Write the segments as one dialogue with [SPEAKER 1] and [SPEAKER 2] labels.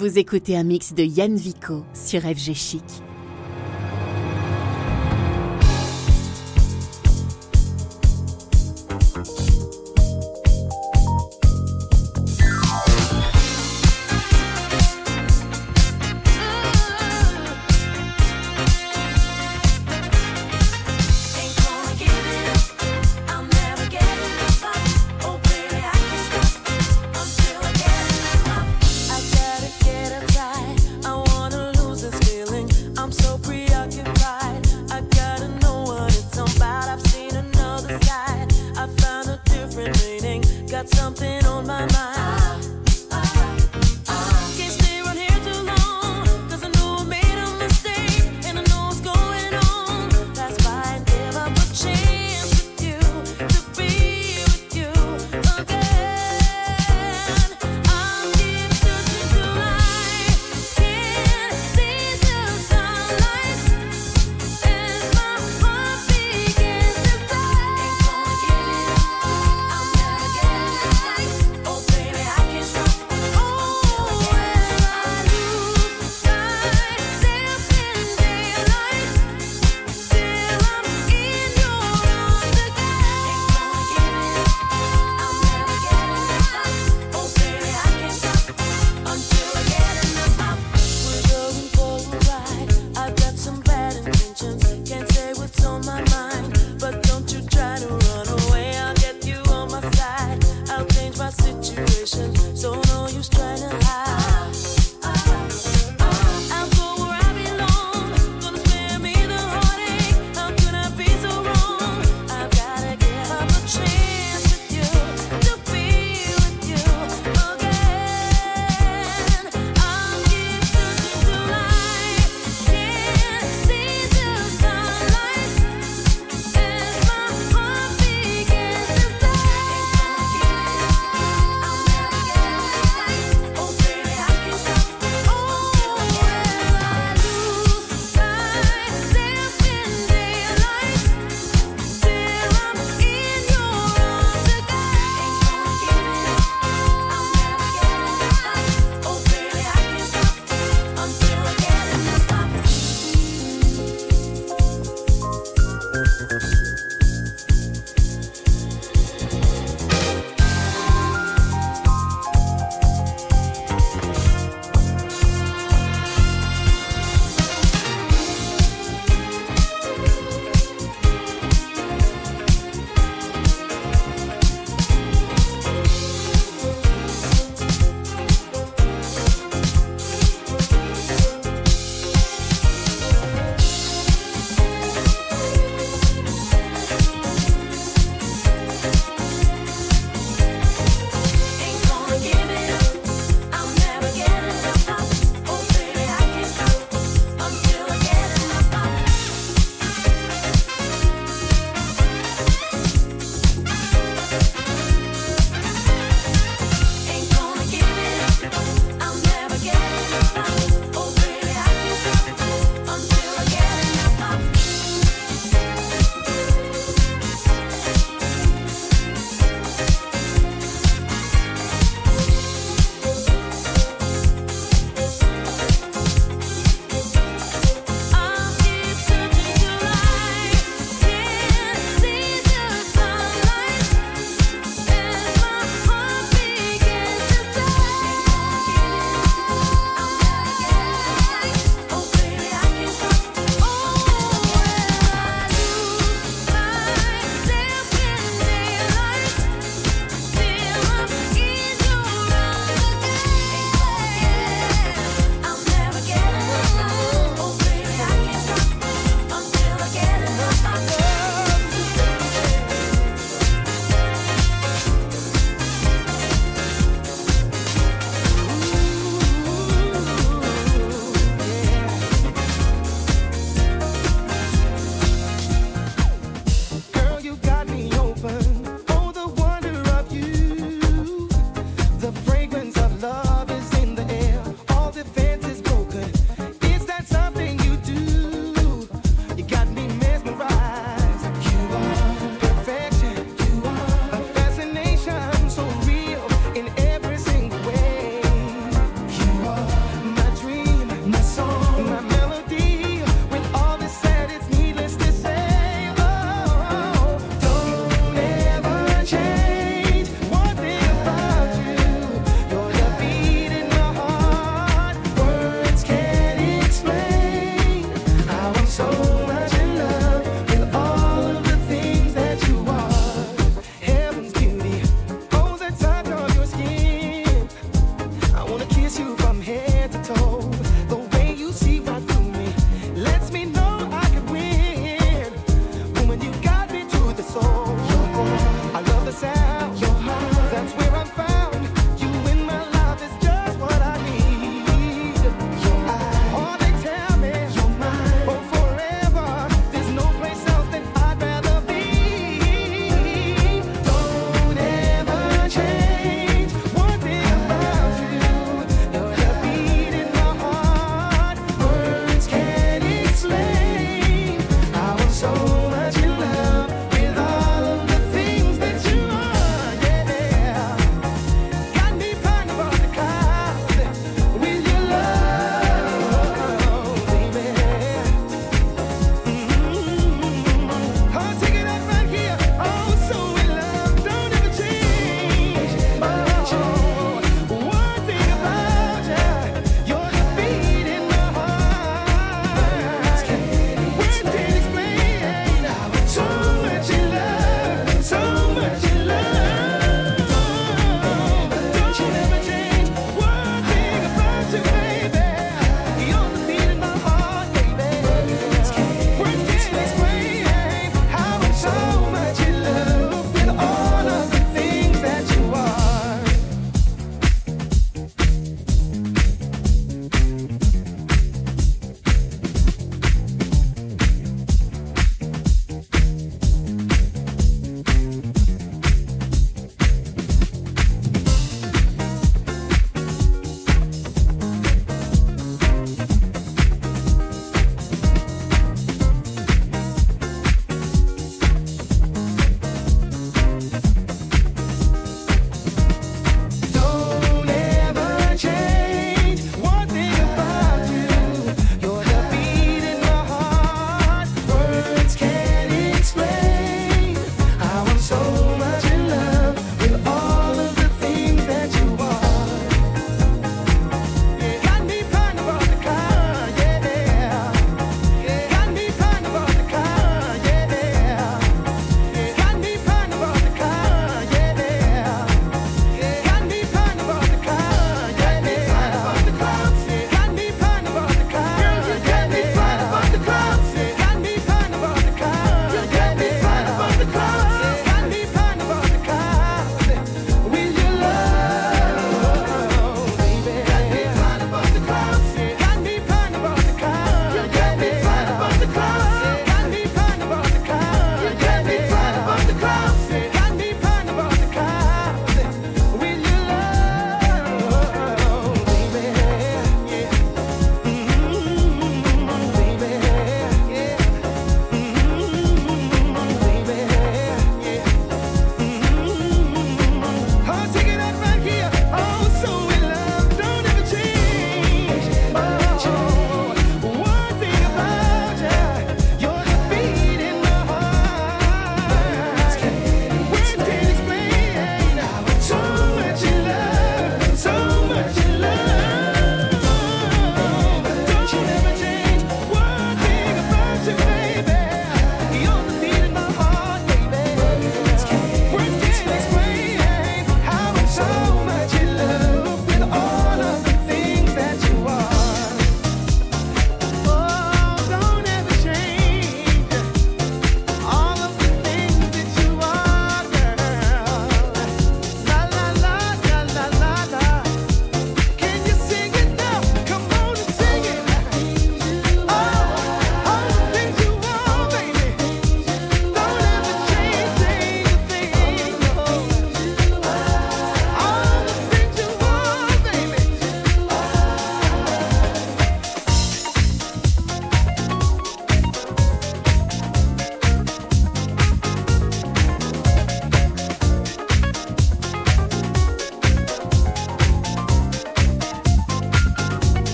[SPEAKER 1] Vous écoutez un mix de Yann Vico sur FG Chic.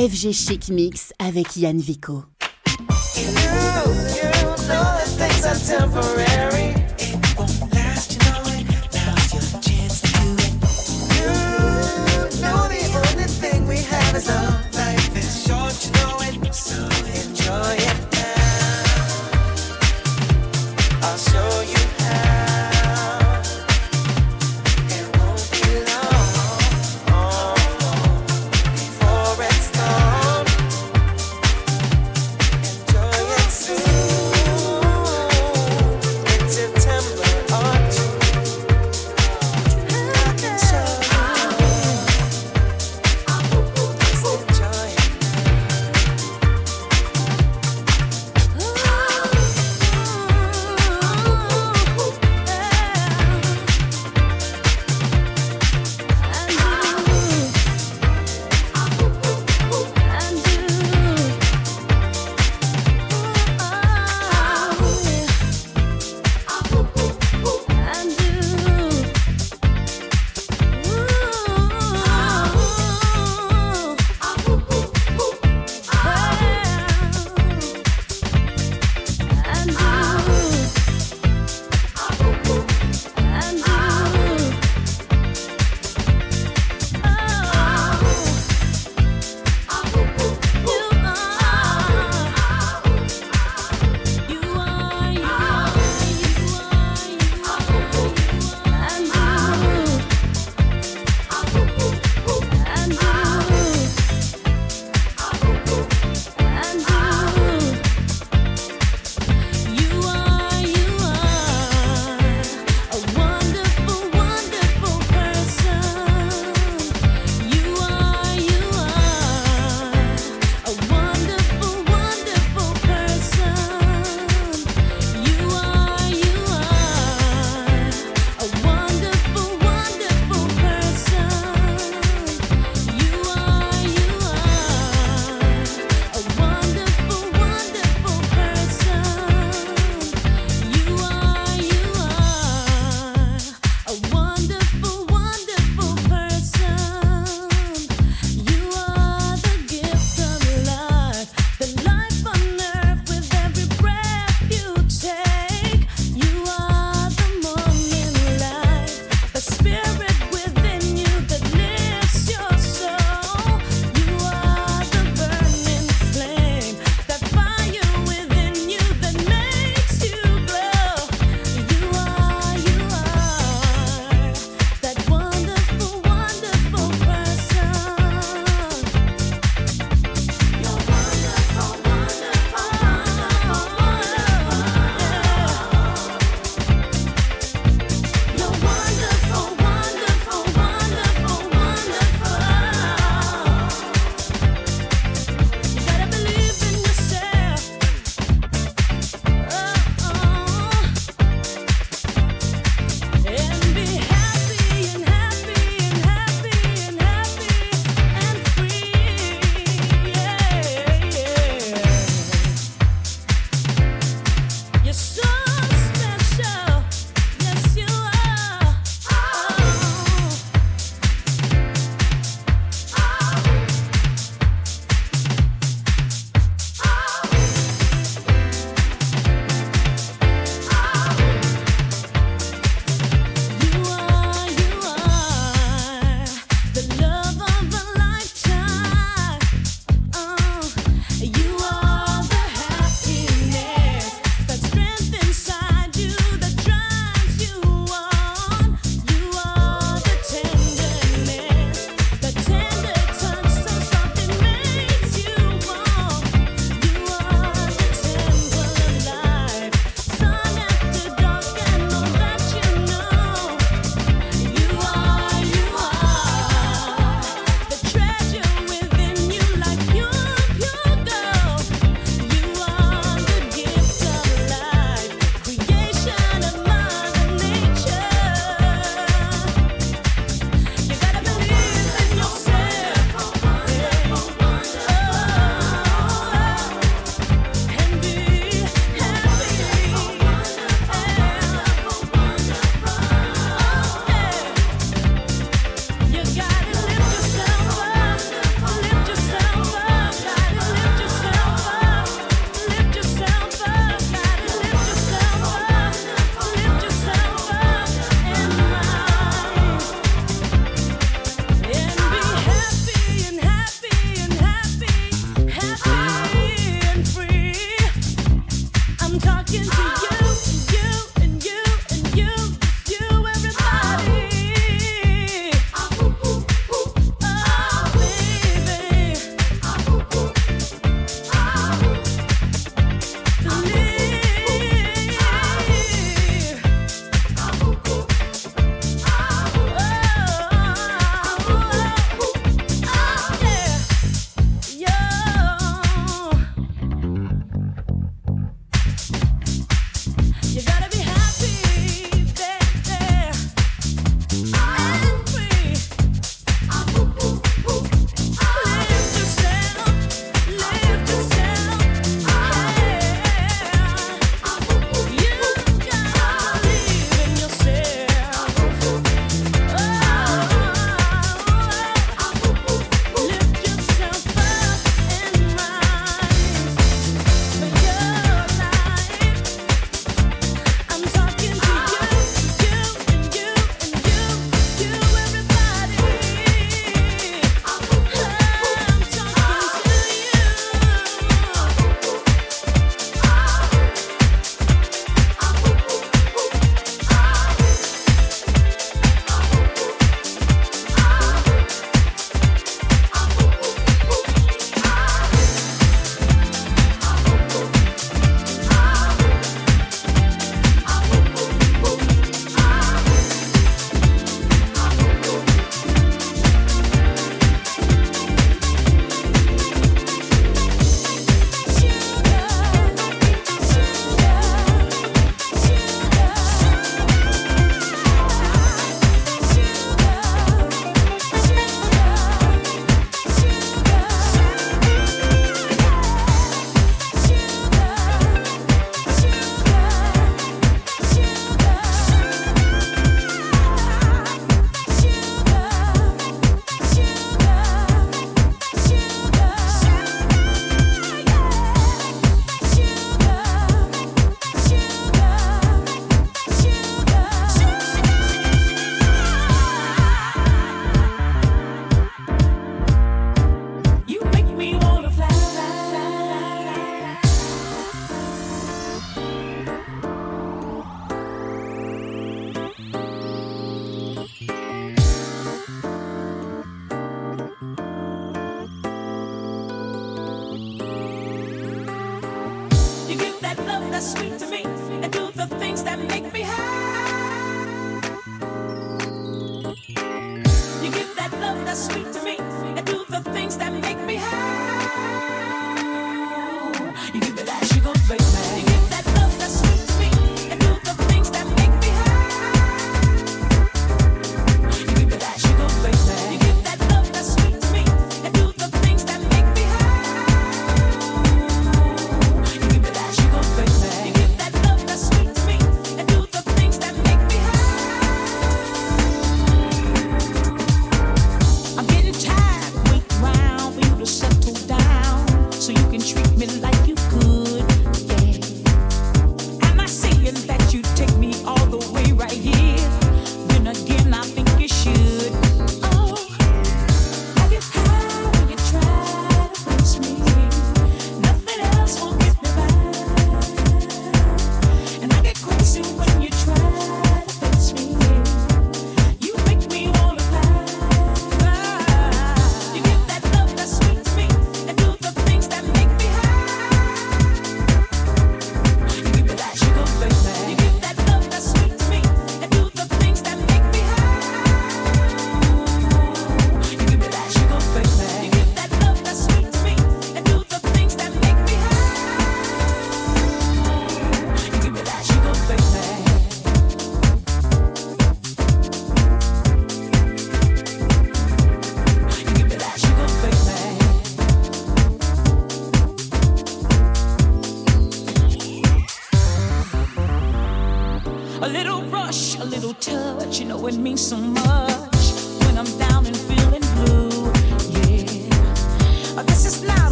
[SPEAKER 2] FG Chic Mix avec Yann Vico.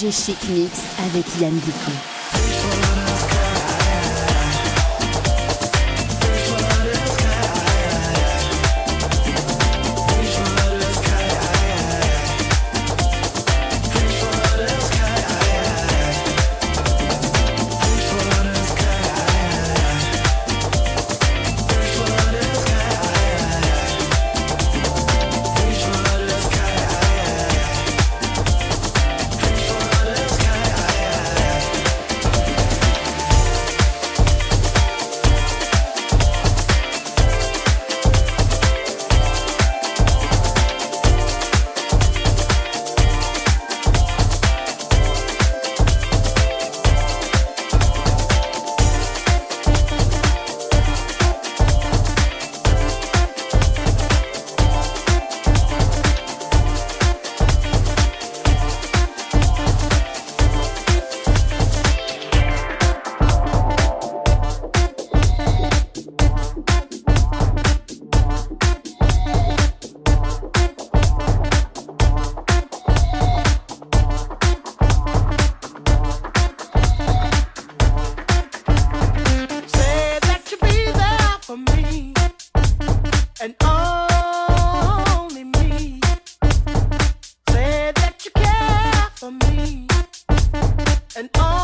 [SPEAKER 2] FG Chic Mix avec Yann Vico.
[SPEAKER 3] And only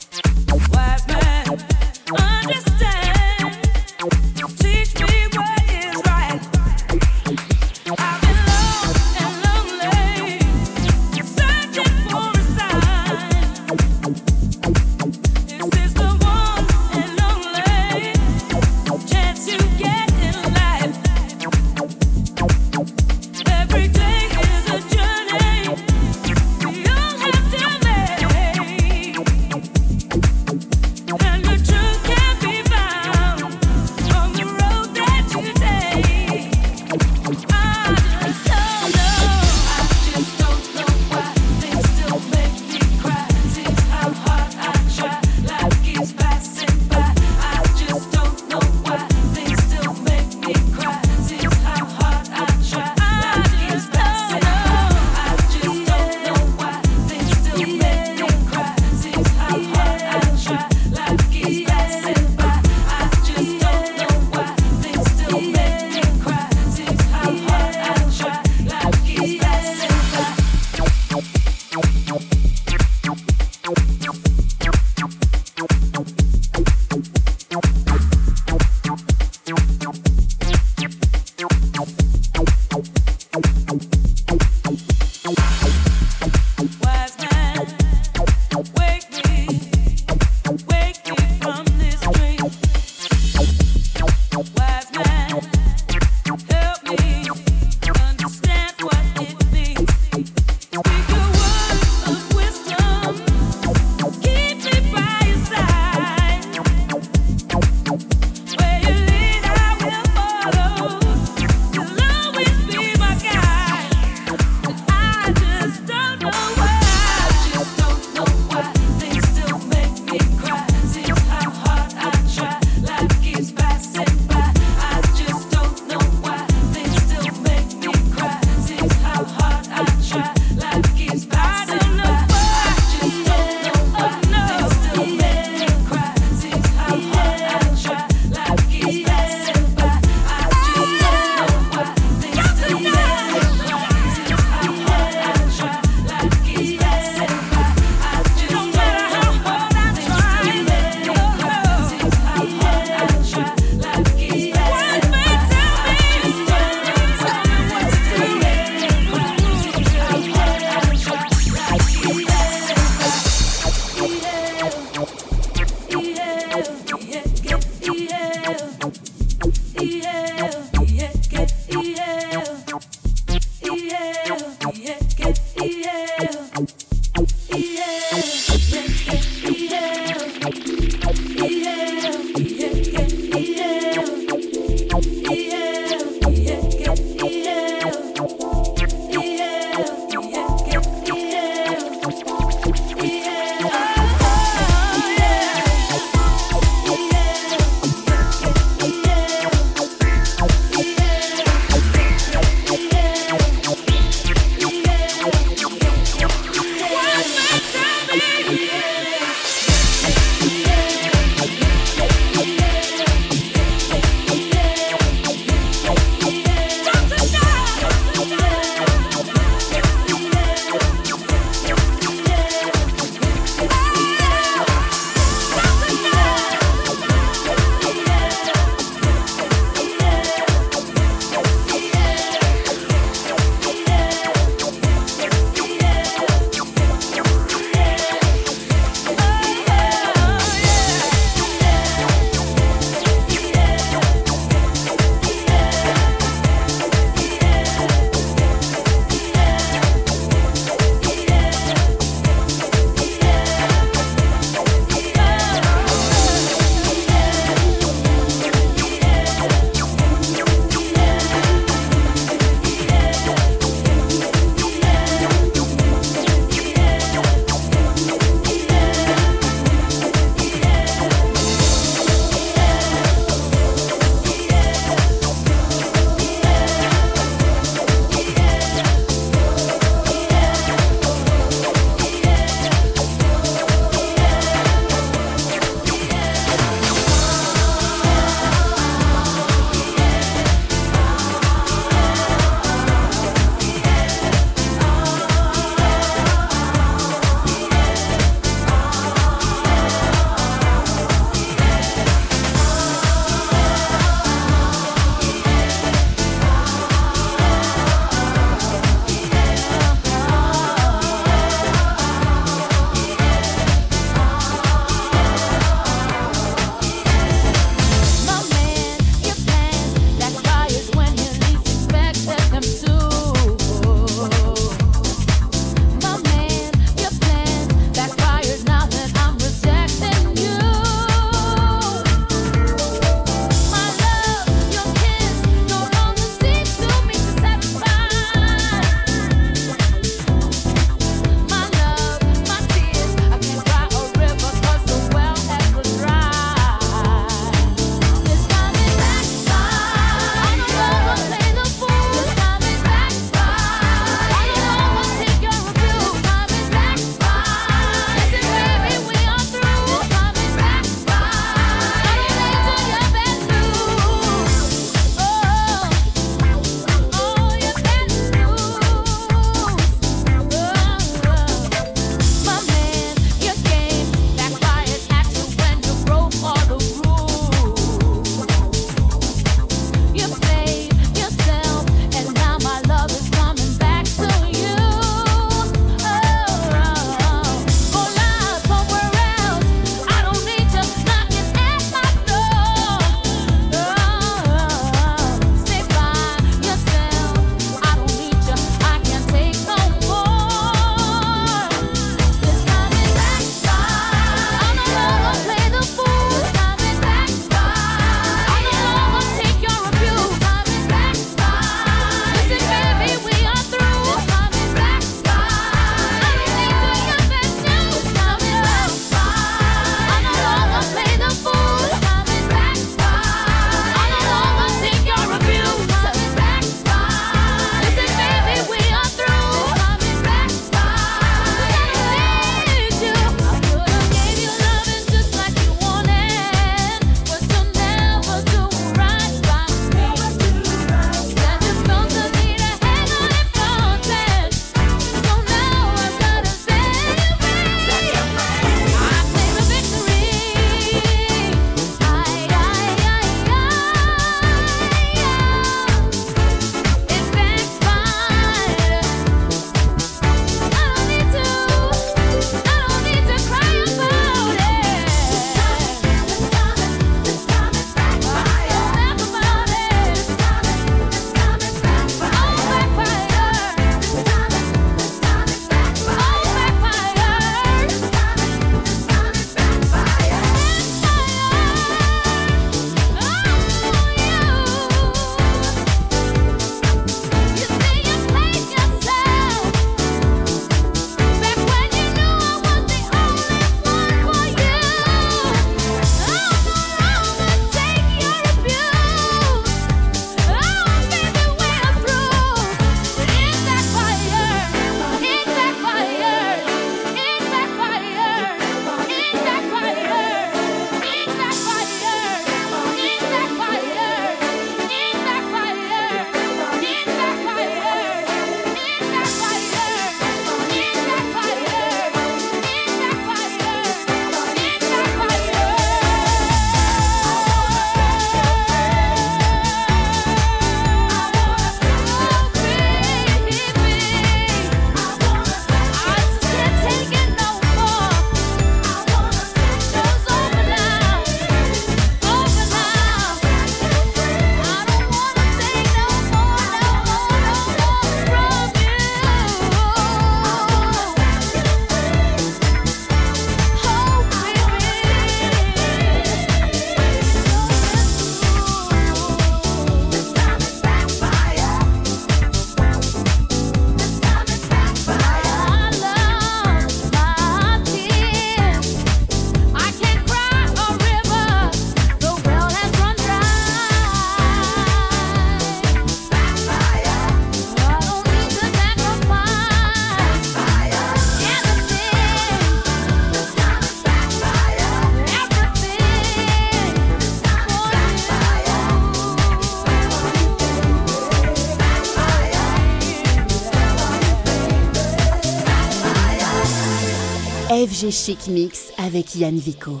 [SPEAKER 4] FG Chic Mix avec Yann Vico.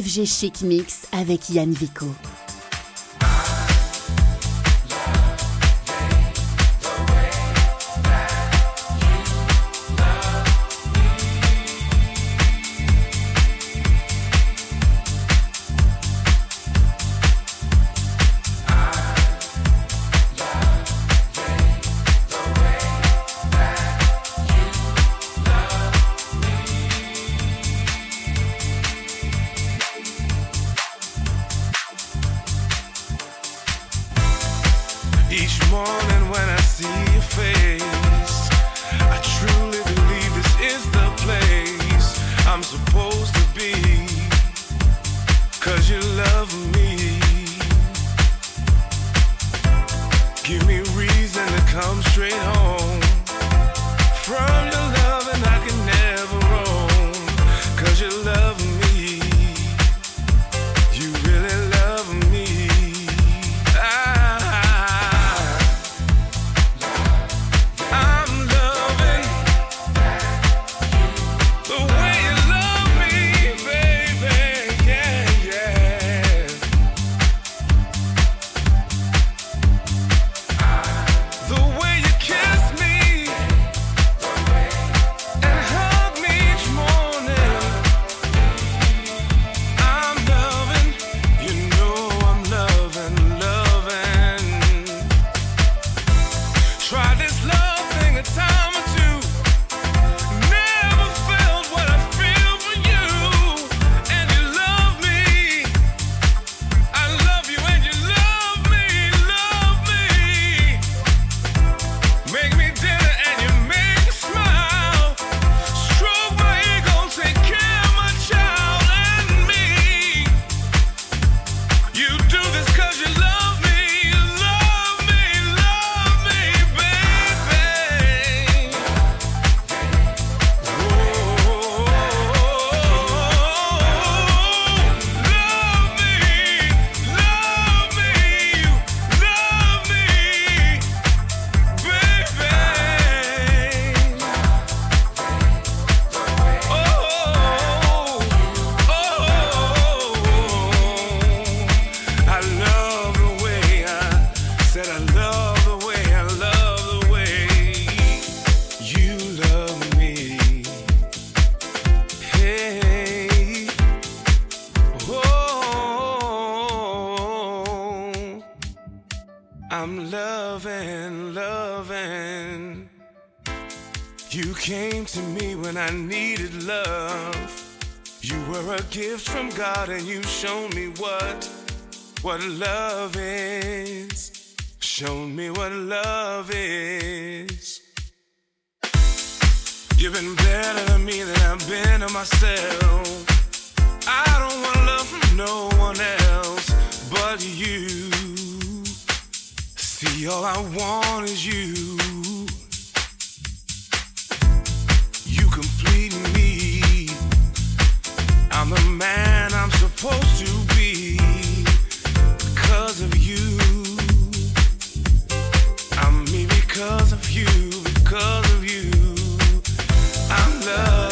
[SPEAKER 2] FG Chic Mix avec Yann Vico. Came to me when I needed love. You were a gift from God and you showed me what what love is. Shown me what love is. You've been better to me than I've been to myself. I don't want love from no one else but you. See, all I want is. You the man I'm supposed to be because of you. I'm me because of you, because of you. I'm loving.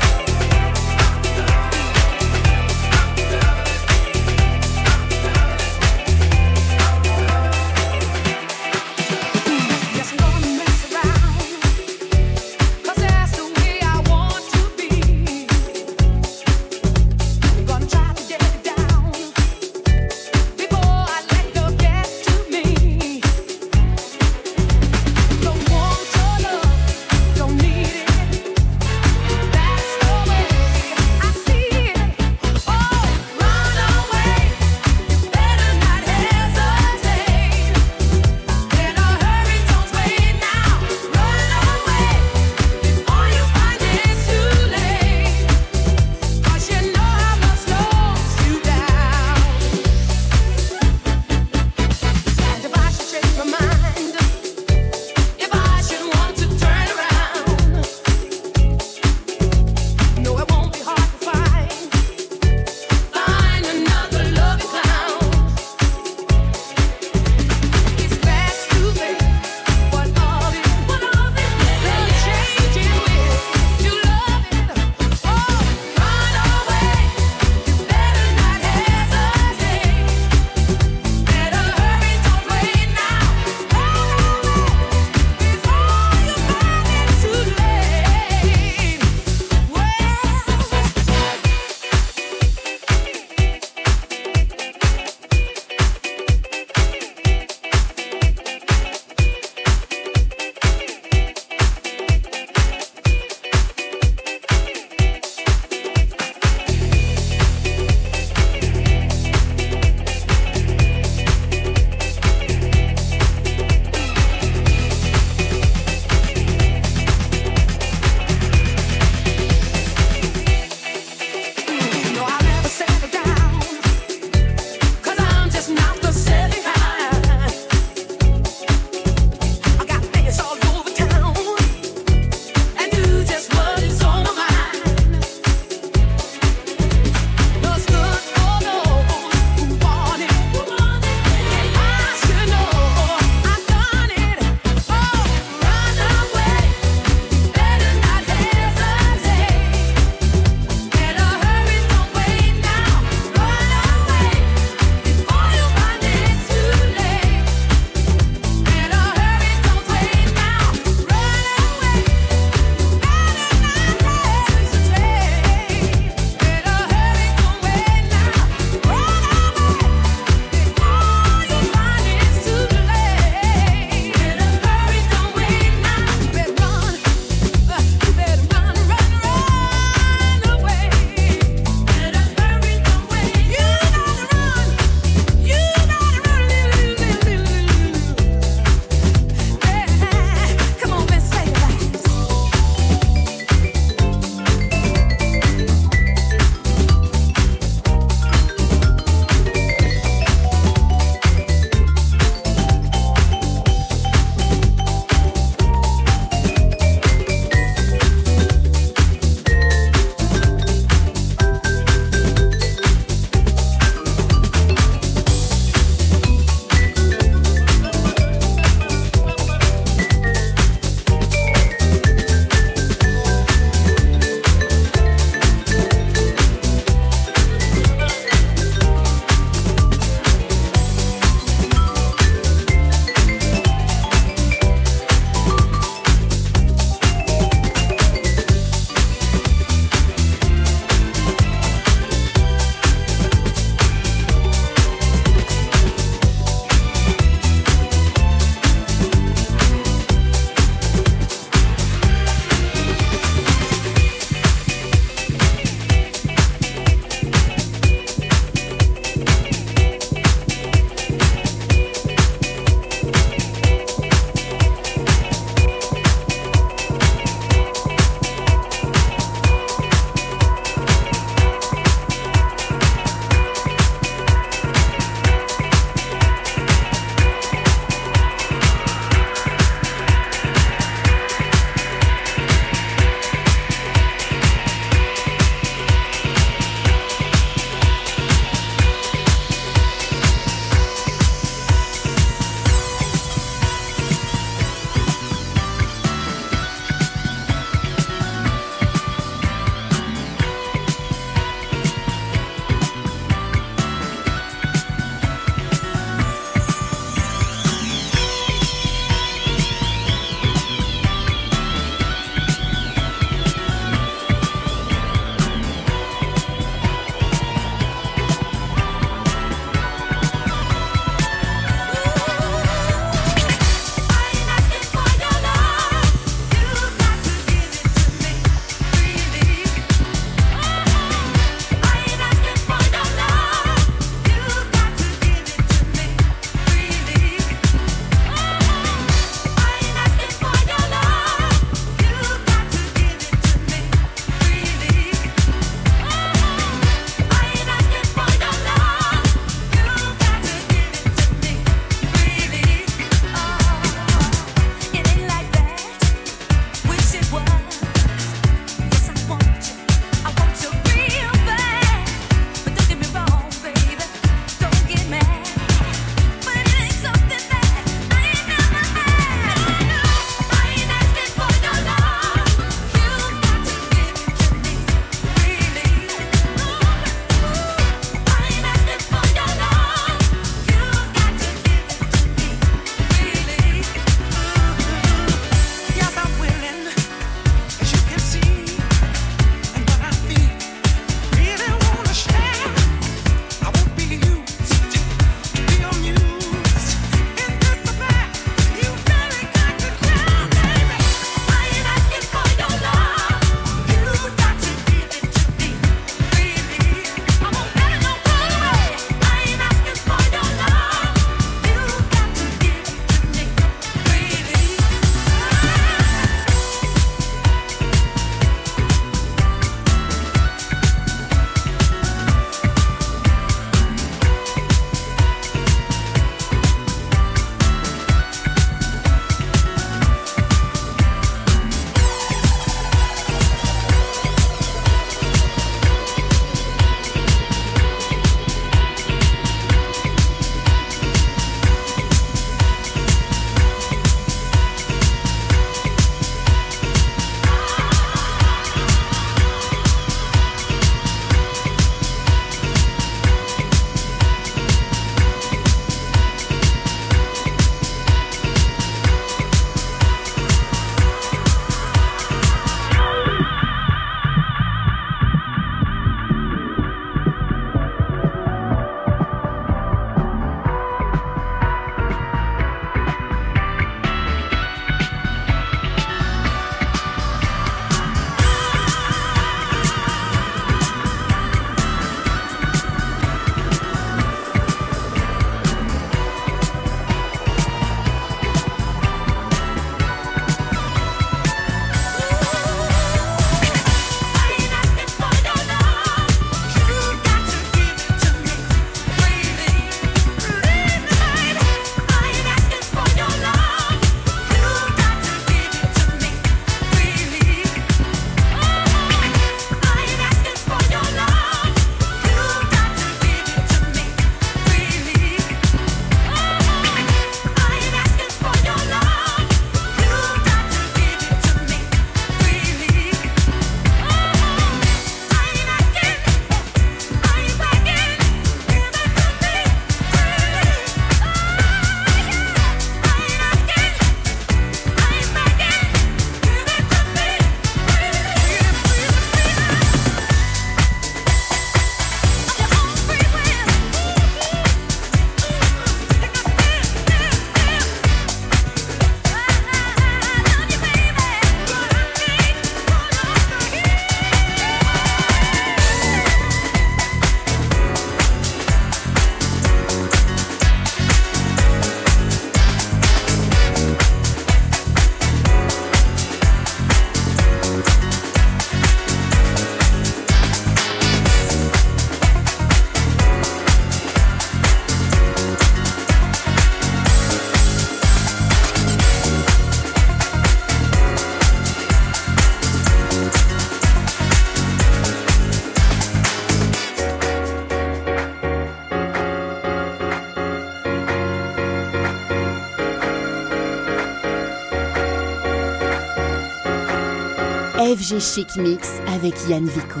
[SPEAKER 1] FG Chic Mix avec Yann Vico.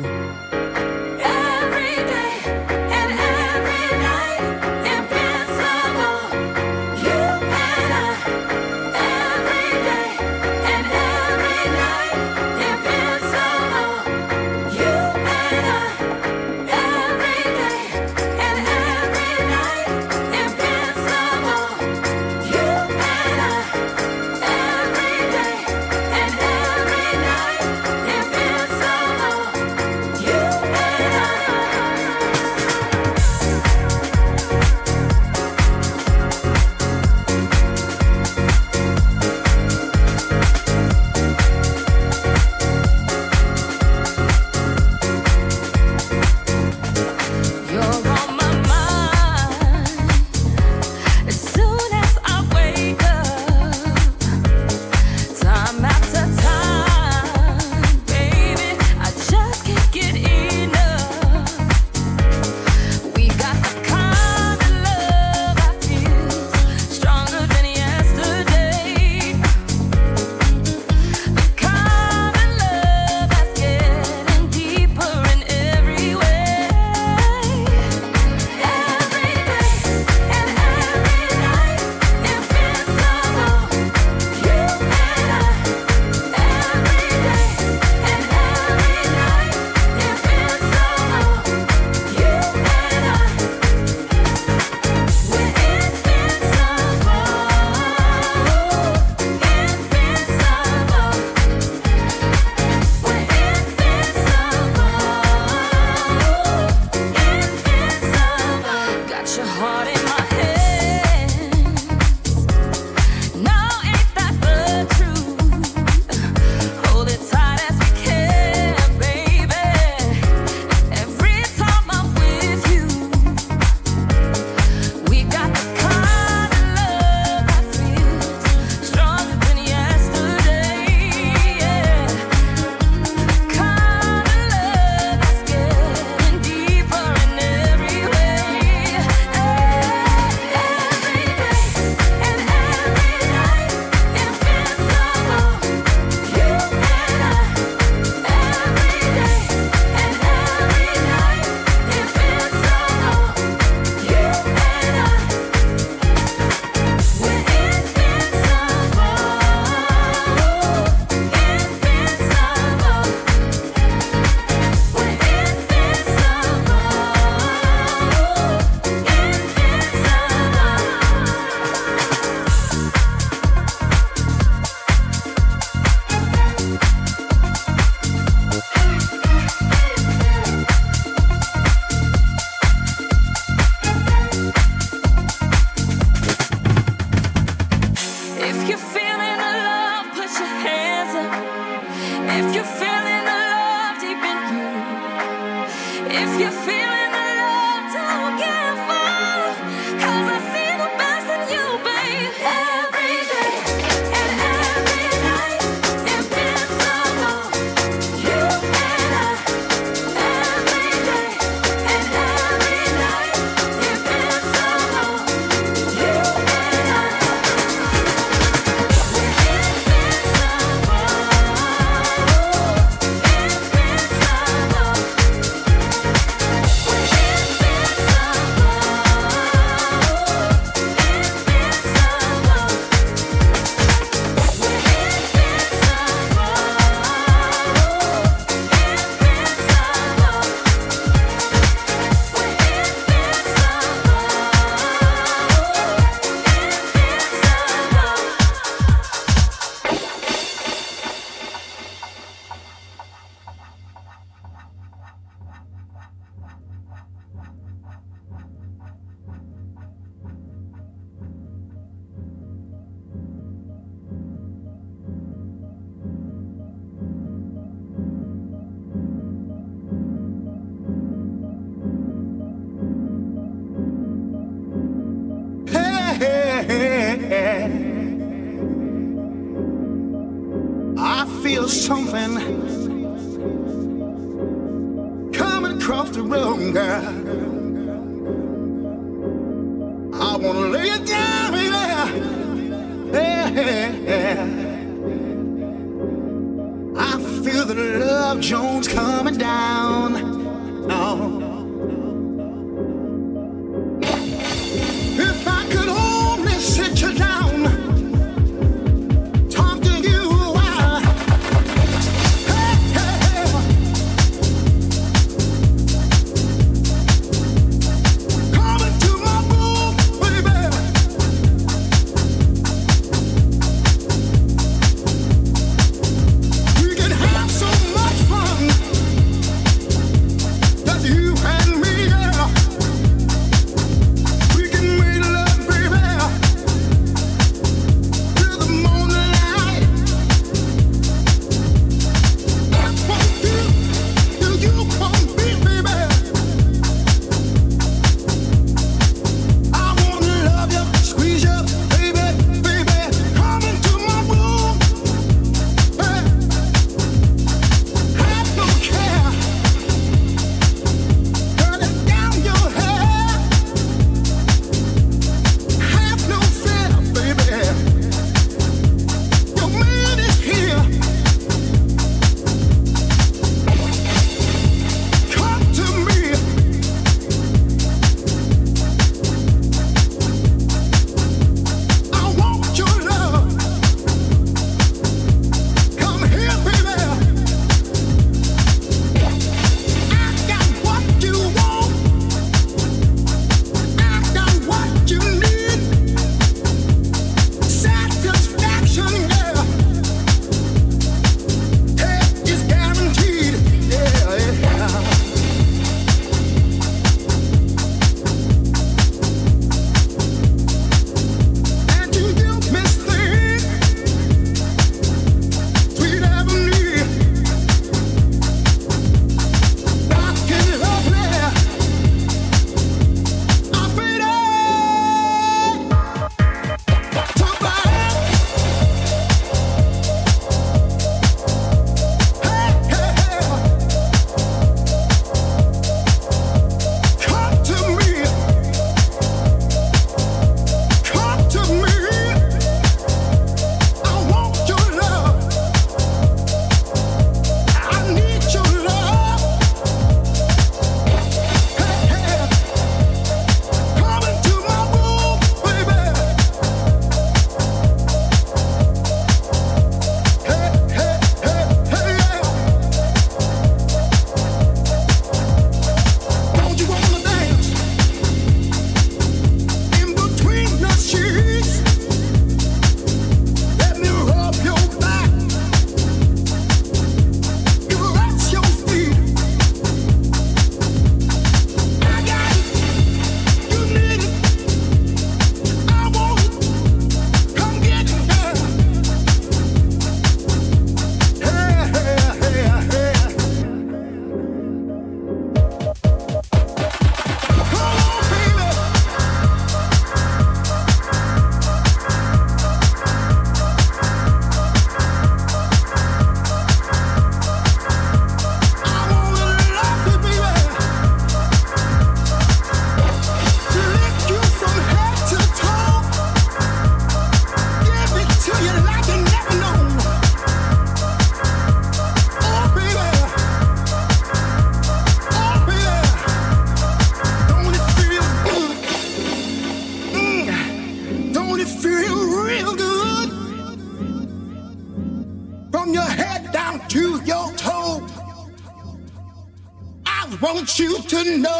[SPEAKER 2] Know.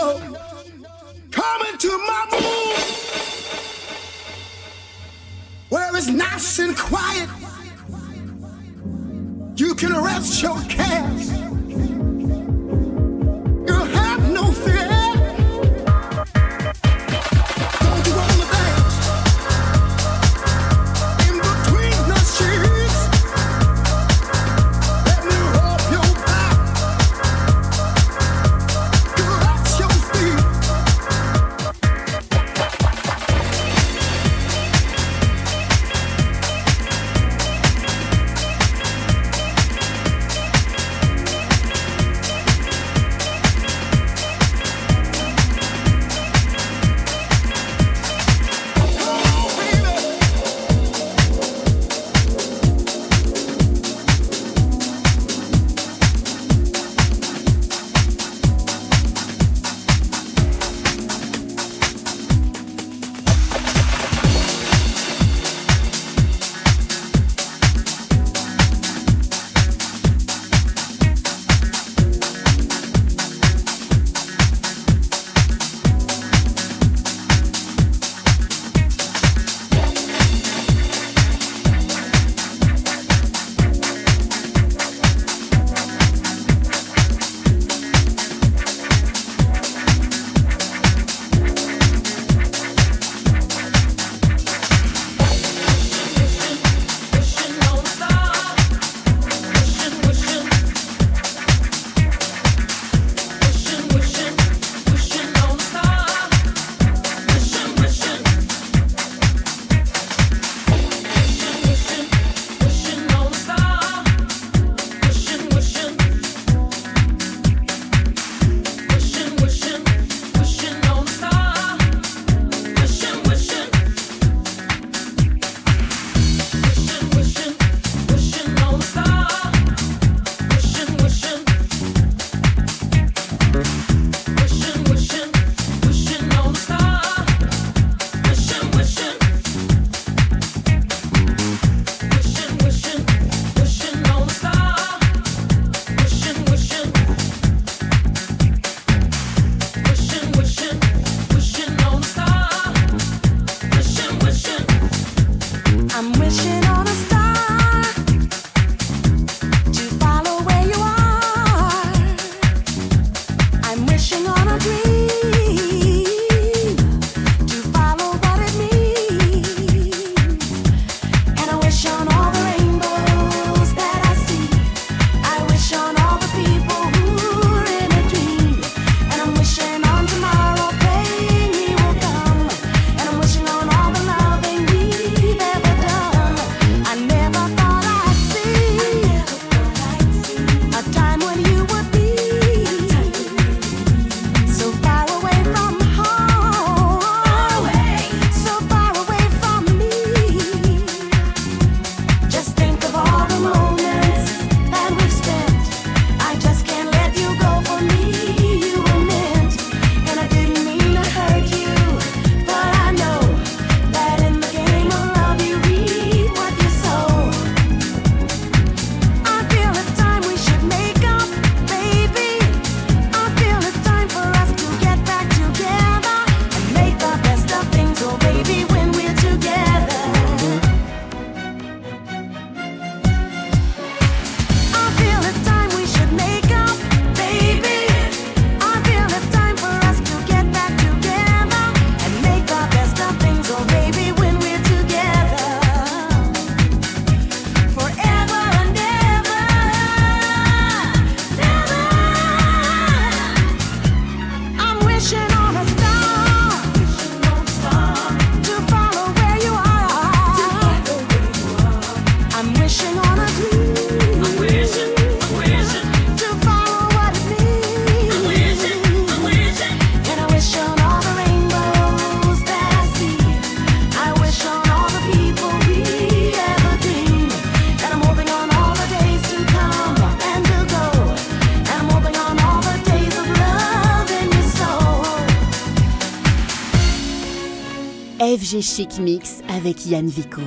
[SPEAKER 5] Chic Mix avec Yann Vico.